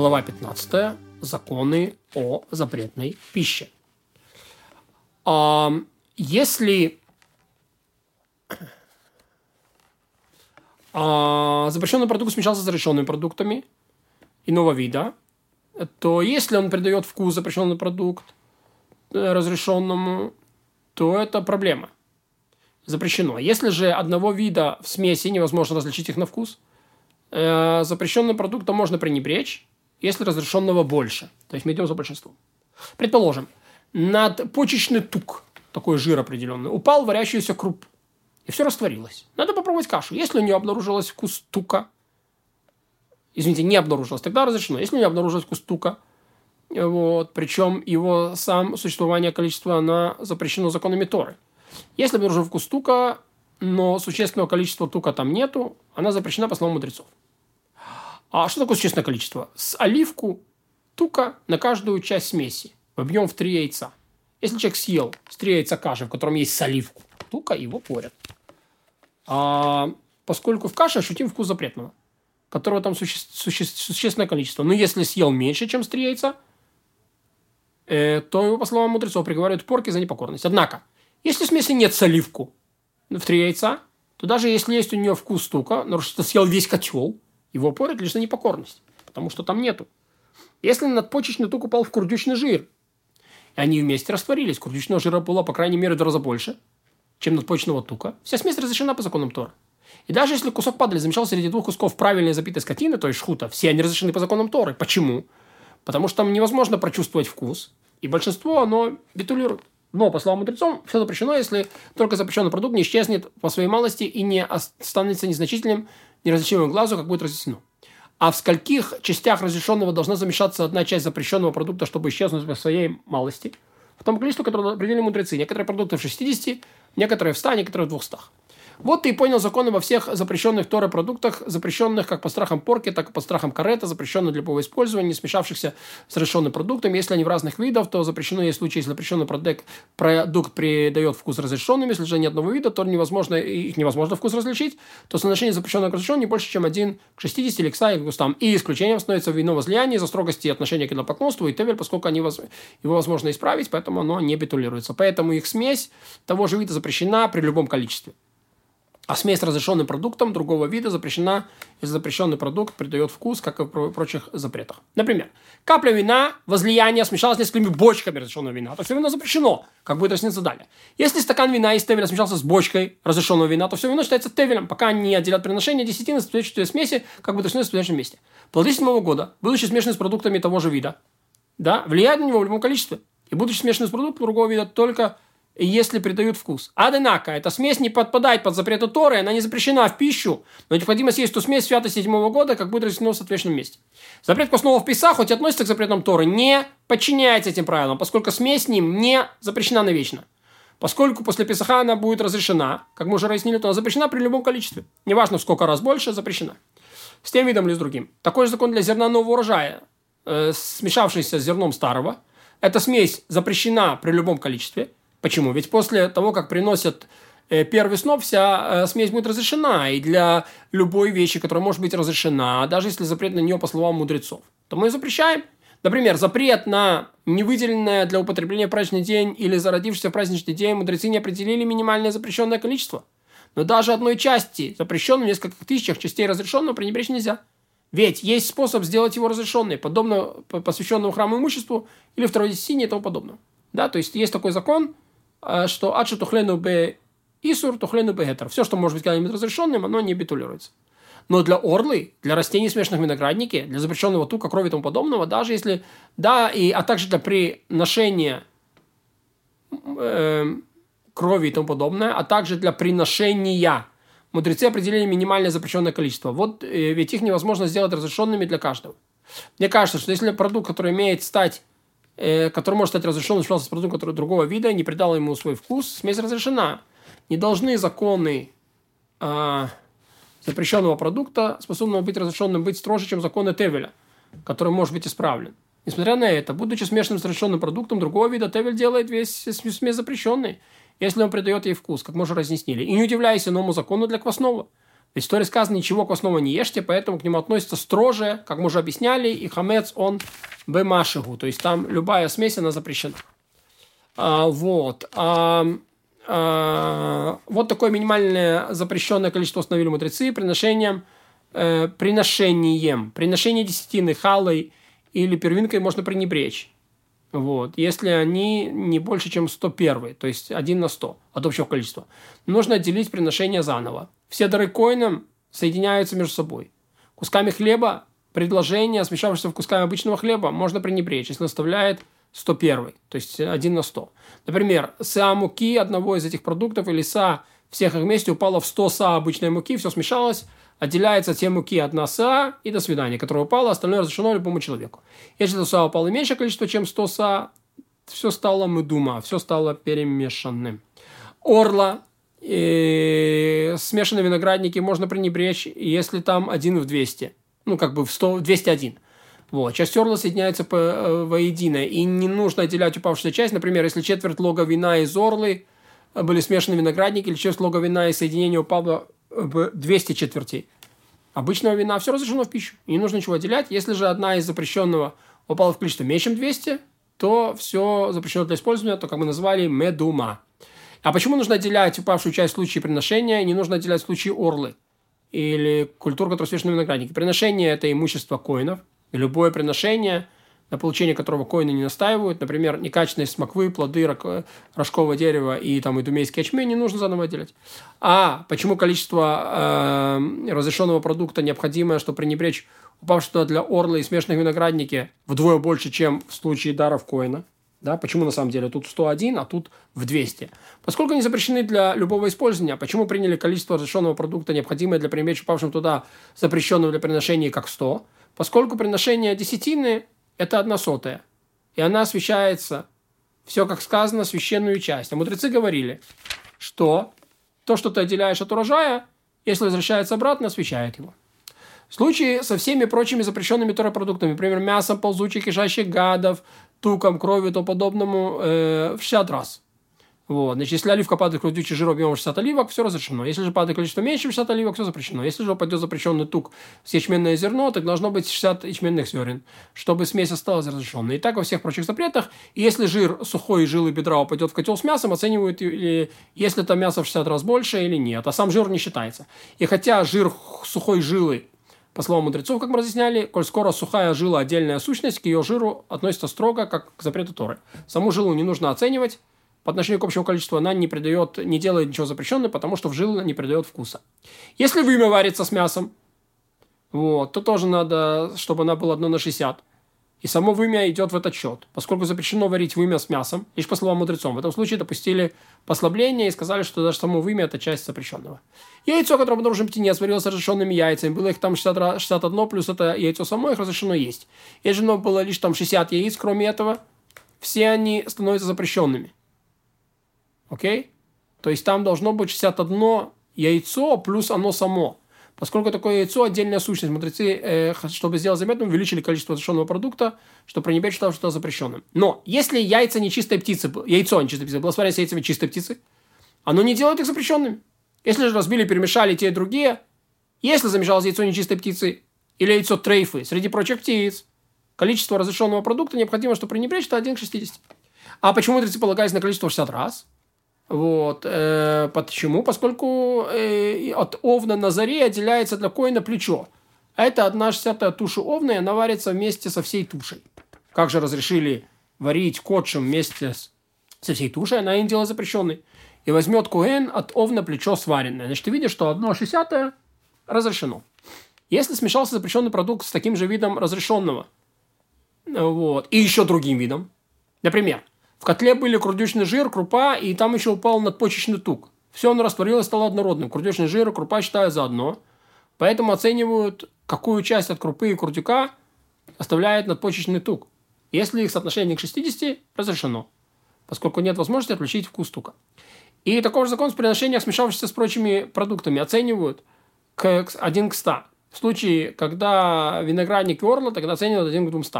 Глава 15. Законы о запретной пище. А, если а, запрещенный продукт смешался с разрешенными продуктами иного вида, то если он придает вкус запрещенный продукт э, разрешенному, то это проблема. Запрещено. Если же одного вида в смеси невозможно различить их на вкус, э, запрещенным продуктом можно пренебречь, если разрешенного больше. То есть мы идем за большинством. Предположим, надпочечный тук, такой жир определенный, упал в варящуюся крупу. И все растворилось. Надо попробовать кашу. Если у нее обнаружилась вкус тука, извините, не обнаружилось, тогда разрешено. Если у нее обнаружилась вкус тука, вот, причем его сам существование количество, она запрещено законами Торы. Если обнаружен вкус тука, но существенного количества тука там нету, она запрещена по словам мудрецов. А что такое существенное количество? С оливку тука на каждую часть смеси в объем в три яйца. Если человек съел с три яйца каши, в котором есть соливку, тука, его порят. А поскольку в каше ощутим вкус запретного, которого там суще, суще, существенное количество. Но если съел меньше, чем с три яйца, э, то его, по словам мудрецов, приговаривают порки за непокорность. Однако, если в смеси нет соливку в три яйца, то даже если есть у нее вкус тука, что съел весь котел – его порят лишь за непокорность, потому что там нету. Если надпочечный тук упал в курдючный жир, и они вместе растворились, курдючного жира было, по крайней мере, в два раза больше, чем надпочечного тука, вся смесь разрешена по законам Тора. И даже если кусок падали замечался среди двух кусков правильной запитой скотины, то есть шхута, все они разрешены по законам Торы. Почему? Потому что там невозможно прочувствовать вкус, и большинство оно битулирует. Но, по словам мудрецов, все запрещено, если только запрещенный продукт не исчезнет по своей малости и не останется незначительным неразличимым глазу, как будет разъяснено. А в скольких частях разрешенного должна замешаться одна часть запрещенного продукта, чтобы исчезнуть по своей малости? В том количестве, которое определили мудрецы. Некоторые продукты в 60, некоторые в 100, некоторые в 200. Вот ты и понял законы во всех запрещенных Торы продуктах, запрещенных как по страхам порки, так и по страхам карета, запрещенных для любого использования, не смешавшихся с разрешенными продуктами. Если они в разных видах, то запрещено есть случаи, если запрещенный продукт, продукт придает вкус разрешенным. Если же ни одного вида, то невозможно, их невозможно вкус различить, то соотношение запрещенного к разрешенному не больше, чем 1 к 60 или к 100 или к 200. И исключением становится вино возлияние за строгости отношения к идолопоклонству и тевель, поскольку они, его возможно исправить, поэтому оно не битулируется. Поэтому их смесь того же вида запрещена при любом количестве. А смесь разрешенным продуктом другого вида запрещена, если запрещенный продукт придает вкус, как и в прочих запретах. Например, капля вина, возлияние смешалась с несколькими бочками разрешенного вина. То все вино запрещено, как будет разница далее. Если стакан вина из тевеля смешался с бочкой разрешенного вина, то все вино считается тевелем, пока не отделят приношение десятины соответствующей смеси, как будет разрешено в следующем месте. Плоды седьмого года, будучи смешаны с продуктами того же вида, да, влияют на него в любом количестве. И будучи смешаны с продуктами другого вида только если придают вкус. Однако, эта смесь не подпадает под запреты Торы, она не запрещена в пищу, но необходимо съесть эту смесь свято седьмого года, как будет разъяснено в соответственном месте. Запрет костного в Писах, хоть относится к запретам Торы, не подчиняется этим правилам, поскольку смесь с ним не запрещена навечно. Поскольку после Писаха она будет разрешена, как мы уже разъяснили, то она запрещена при любом количестве. Неважно, в сколько раз больше, запрещена. С тем видом или с другим. Такой же закон для зерна нового урожая, э, смешавшийся с зерном старого. Эта смесь запрещена при любом количестве – Почему? Ведь после того, как приносят э, первый сноп, вся э, смесь будет разрешена. И для любой вещи, которая может быть разрешена, даже если запрет на нее по словам мудрецов, то мы ее запрещаем. Например, запрет на невыделенное для употребления в праздничный день или зародившийся в праздничный день мудрецы не определили минимальное запрещенное количество. Но даже одной части, запрещенной в нескольких тысячах частей разрешенного, пренебречь нельзя. Ведь есть способ сделать его разрешенной, подобно посвященному храму имуществу или второй десятине и тому подобное. Да, то есть есть такой закон – что адши тухлену бе исур, тухлену бе гетер. Все, что может быть когда-нибудь разрешенным, оно не битулируется. Но для орлы, для растений, смешанных в винограднике, для запрещенного тука, крови и тому подобного, даже если, да, и, а также для приношения э, крови и тому подобное, а также для приношения, мудрецы определили минимальное запрещенное количество. Вот э, ведь их невозможно сделать разрешенными для каждого. Мне кажется, что если продукт, который имеет стать Э, который может стать разрешенным, смешался с продуктом который другого вида, не придал ему свой вкус, смесь разрешена. Не должны законы э, запрещенного продукта, способного быть разрешенным, быть строже, чем законы Тевеля, который может быть исправлен. Несмотря на это, будучи смешанным с разрешенным продуктом другого вида, Тевель делает весь смесь запрещенный, если он придает ей вкус, как мы уже разъяснили. И не удивляйся новому закону для квасного. В истории сказано, ничего квасного не ешьте, поэтому к нему относится строже, как мы уже объясняли, и хамец он бемашигу, то есть там любая смесь, она запрещена. А, вот. А, а, вот такое минимальное запрещенное количество установили мудрецы приношением, э, приношением. Приношение десятины халой или первинкой можно пренебречь. Вот. Если они не больше, чем 101, то есть 1 на 100 от общего количества. Нужно отделить приношение заново. Все дары коинам соединяются между собой. Кусками хлеба предложение, смешавшееся в кусками обычного хлеба, можно пренебречь, если оставляет 101, то есть 1 на 100. Например, са муки одного из этих продуктов или са всех их вместе упало в 100 са обычной муки, все смешалось, отделяется те муки одна са и до свидания, которая упала, остальное разрешено любому человеку. Если это са упало меньше количество, чем 100 са, все стало медума, все стало перемешанным. Орла, и смешанные виноградники можно пренебречь, если там один в 200. Ну, как бы в 100, 201. Вот. Часть орла соединяется по, э, воедино, и не нужно отделять упавшую часть. Например, если четверть лога вина из орлы были смешаны виноградники, или часть лога вина и соединение упало в 200 четвертей. Обычного вина все разрешено в пищу, не нужно ничего отделять. Если же одна из запрещенного упала в количество меньше, чем 200, то все запрещено для использования, то, как мы назвали, медума. А почему нужно отделять упавшую часть в случае приношения, не нужно отделять в случае орлы или культур, которые смешаны виноградники? Приношение – это имущество коинов – любое приношение, на получение которого коины не настаивают, например, некачественные смоквы, плоды рожкового дерева и там и думейский ячмень, не нужно заново отделять. А почему количество э, разрешенного продукта необходимое, чтобы пренебречь упавшего для орла и смешанных виноградники вдвое больше, чем в случае даров коина? Да, почему на самом деле тут 101, а тут в 200? Поскольку они запрещены для любого использования, почему приняли количество разрешенного продукта, необходимое для пренебречь упавшим туда, запрещенного для приношения, как 100? Поскольку приношение десятины – это одна сотая, и она освещается, все как сказано, священную часть. А мудрецы говорили, что то, что ты отделяешь от урожая, если возвращается обратно, освещает его. В случае со всеми прочими запрещенными продуктами, например, мясом ползучих, кишащих гадов, туком, кровью и тому подобному, э, в 60 раз – вот. Значит, если оливка падает крутючий жир объемом 60 оливок, все разрешено. Если же падает количество меньше 60 оливок, все запрещено. Если же упадет запрещенный тук с ячменное зерно, так должно быть 60 ячменных зерен, чтобы смесь осталась разрешенной. И так во всех прочих запретах. И если жир сухой жилы бедра упадет в котел с мясом, оценивают, если там мясо в 60 раз больше или нет. А сам жир не считается. И хотя жир сухой жилы по словам мудрецов, как мы разъясняли, коль скоро сухая жила отдельная сущность, к ее жиру относится строго, как к запрету Торы. Саму жилу не нужно оценивать, по отношению к общему количеству она не придает, не делает ничего запрещенного, потому что в жилу не придает вкуса. Если вымя варится с мясом, вот, то тоже надо, чтобы она была 1 на 60. И само вымя идет в этот счет. Поскольку запрещено варить вымя с мясом, лишь по словам мудрецом, в этом случае допустили послабление и сказали, что даже само вымя – это часть запрещенного. Яйцо, которое должен птенец, варилось разрешенными яйцами. Было их там 60, 61, плюс это яйцо само, их разрешено есть. Если же было лишь там 60 яиц, кроме этого, все они становятся запрещенными. Окей? То есть там должно быть 61 яйцо плюс оно само. Поскольку такое яйцо отдельная сущность, мудрецы, э, чтобы сделать заметным, увеличили количество разрешенного продукта, чтобы пренебречь того, что запрещенным. Но если яйца не чистой птицы, яйцо не чистой птицы, было сварено с яйцами чистой птицы, оно не делает их запрещенными. Если же разбили, перемешали те и другие, если замешалось яйцо нечистой птицы или яйцо трейфы среди прочих птиц, количество разрешенного продукта необходимо, чтобы пренебречь, это 1 к 60. А почему мудрецы полагались на количество 60 раз? Вот. Э, почему? Поскольку э, от овна на заре отделяется для коина плечо. Это одна шестьдесятая туша овна, и она варится вместе со всей тушей. Как же разрешили варить котшем вместе со всей тушей? Она им дело запрещенной. И возьмет коэн от овна плечо сваренное. Значит, ты видишь, что одно шестьдесятое разрешено. Если смешался запрещенный продукт с таким же видом разрешенного, вот, и еще другим видом, например, в котле были крудючный жир, крупа, и там еще упал надпочечный тук. Все он растворилось, стало однородным. Крудючный жир и крупа считают заодно. Поэтому оценивают, какую часть от крупы и крутюка оставляет надпочечный тук. Если их соотношение к 60, разрешено, поскольку нет возможности отключить вкус тука. И такой же закон с приношением, смешавшихся с прочими продуктами, оценивают к 1 к 100. В случае, когда виноградник орла, тогда оценивают 1 к 200.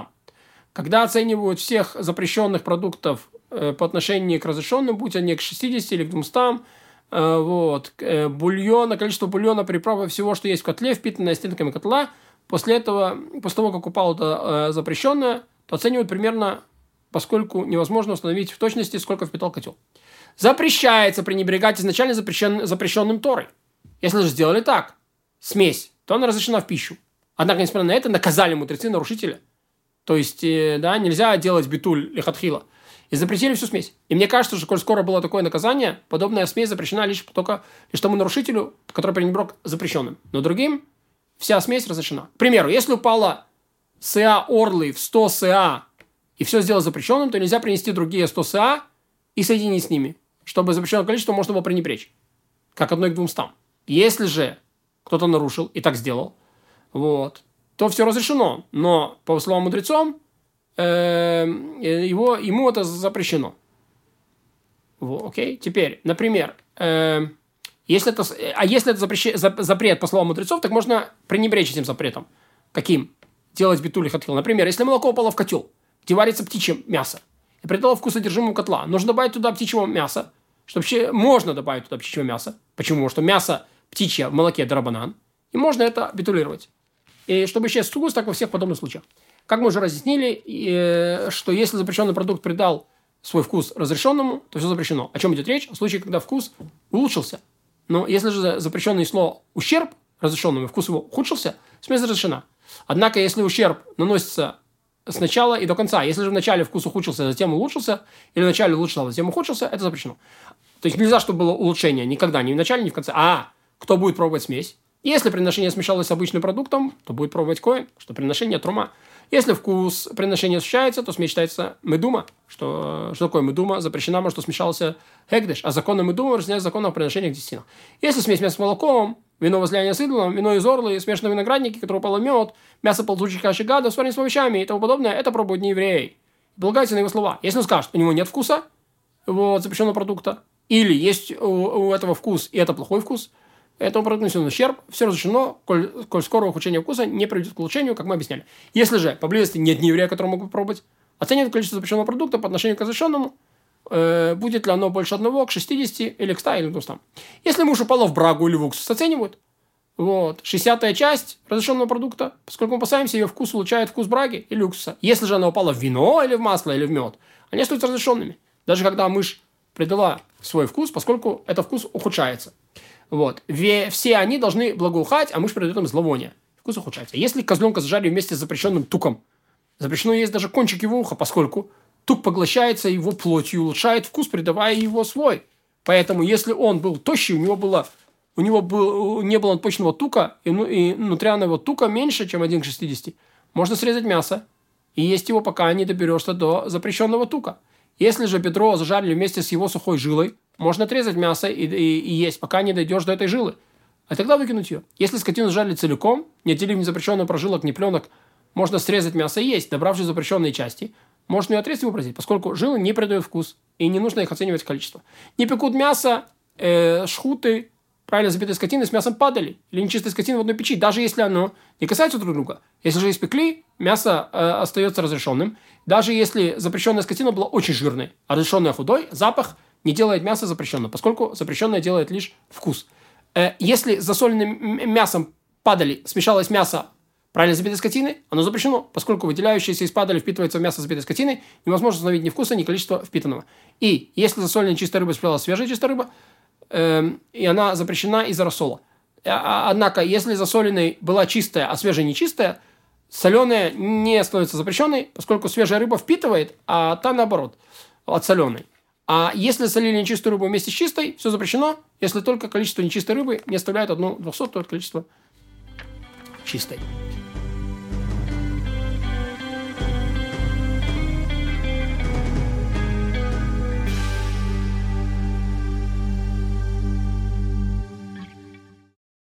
Когда оценивают всех запрещенных продуктов э, по отношению к разрешенным, будь они к 60 или к 200, э, вот, э, бульона, количество бульона, приправы, всего, что есть в котле, впитанное стенками котла, после этого, после того, как упало это запрещенное, то оценивают примерно, поскольку невозможно установить в точности, сколько впитал котел. Запрещается пренебрегать изначально запрещен, запрещенным Торой. Если же сделали так, смесь, то она разрешена в пищу. Однако, несмотря на это, наказали мудрецы нарушителя. То есть, э, да, нельзя делать битуль лихатхила. И запретили всю смесь. И мне кажется, что, коль скоро было такое наказание, подобная смесь запрещена лишь только лишь тому нарушителю, который пренебрег запрещенным. Но другим вся смесь разрешена. К примеру, если упала СА Орлы в 100 СА и все сделать запрещенным, то нельзя принести другие 100 СА и соединить с ними, чтобы запрещенное количество можно было пренебречь. Как одной к двумстам. Если же кто-то нарушил и так сделал, вот, то все разрешено. Но, по словам мудрецом, э, его, ему это запрещено. Вот, окей, теперь, например, э, если это, а если это запрещ, запрет, по словам мудрецов, так можно пренебречь этим запретом. Каким? Делать битули хатхил. Например, если молоко упало в котел, где варится птичье мясо, и придало вкус содержимому котла, нужно добавить туда птичьего мяса, что вообще можно добавить туда птичьего мяса. Почему? Потому что мясо птичье в молоке драбанан, и можно это битулировать. И чтобы исчез вкус, так во всех подобных случаях. Как мы уже разъяснили, э, что если запрещенный продукт придал свой вкус разрешенному, то все запрещено. О чем идет речь? В случае, когда вкус улучшился. Но если же запрещенное слово ущерб разрешенному, вкус его ухудшился, смесь разрешена. Однако, если ущерб наносится с начала и до конца, если же вначале вкус ухудшился, а затем улучшился, или вначале улучшился, а затем ухудшился, это запрещено. То есть нельзя, чтобы было улучшение никогда, ни в начале, ни в конце. А кто будет пробовать смесь? Если приношение смешалось с обычным продуктом, то будет пробовать коин, что приношение трума. Если вкус приношения ощущается, то смесь считается медума. Что, что такое медума? Запрещена, потому что смешался хегдеш, а законы медума разъясняют закон о приношениях десятинах. Если смесь мяса с молоком, вино возлияния с идолом, вино из орлы, смешанные виноградники, который упало мед, мясо ползучих каши гада, сварение с овощами и тому подобное, это пробует не еврей. Полагайте на его слова. Если он скажет, у него нет вкуса, вот, запрещенного продукта, или есть у, у этого вкус, и это плохой вкус, это приносит ущерб, все разрешено, коль, коль скоро ухудшение вкуса не приведет к улучшению, как мы объясняли. Если же поблизости нет нееврея, который мог бы пробовать, оценивает количество запрещенного продукта по отношению к разрешенному, э, будет ли оно больше одного, к 60 или к 100 или к 200. Если муж упало в брагу или в уксус, оценивают. Вот. 60 часть разрешенного продукта, поскольку мы опасаемся, ее вкус улучшает вкус браги или уксуса. Если же она упала в вино или в масло или в мед, они остаются разрешенными. Даже когда мышь придала свой вкус, поскольку этот вкус ухудшается. Вот. Все они должны благоухать, а мышь придает им зловоние. Вкус ухудшается. Если козленка зажарили вместе с запрещенным туком, запрещено есть даже кончик его уха, поскольку тук поглощается его плотью улучшает вкус, придавая его свой. Поэтому, если он был тощий, у него было у него был, не было точного тука, и, ну, и внутрянного тука меньше, чем 1 к 60, можно срезать мясо и есть его, пока не доберешься до запрещенного тука. Если же бедро зажарили вместе с его сухой жилой, можно отрезать мясо и, и, и есть, пока не дойдешь до этой жилы. А тогда выкинуть ее. Если скотину жарили целиком, не отделив ни запрещенный прожилок, ни пленок, можно срезать мясо и есть, добравшись до запрещенной части. Можно ее отрезать и выбросить, поскольку жилы не придают вкус, и не нужно их оценивать количество. Не пекут мясо, э, шхуты, правильно забитой скотины с мясом падали, или нечистой скотины в одной печи, даже если оно не касается друг друга. Если же испекли, мясо э, остается разрешенным, даже если запрещенная скотина была очень жирной, а разрешенная худой, запах – не делает мясо запрещенным, поскольку запрещенное делает лишь вкус. Э, если засоленным мясом падали, смешалось мясо правильно забитой скотины, оно запрещено, поскольку выделяющееся из падали впитывается в мясо забитой скотины, невозможно установить ни вкуса, ни количество впитанного. И если засоленная чистая рыба смешалась свежая чистая рыба, и она запрещена из-за рассола. А, а, однако, если засоленной была чистая, а свежая нечистая, соленая не становится запрещенной, поскольку свежая рыба впитывает, а та наоборот, от соленой. А если солили нечистую рыбу вместе с чистой, все запрещено, если только количество нечистой рыбы не оставляет одну двухсотую от количества чистой.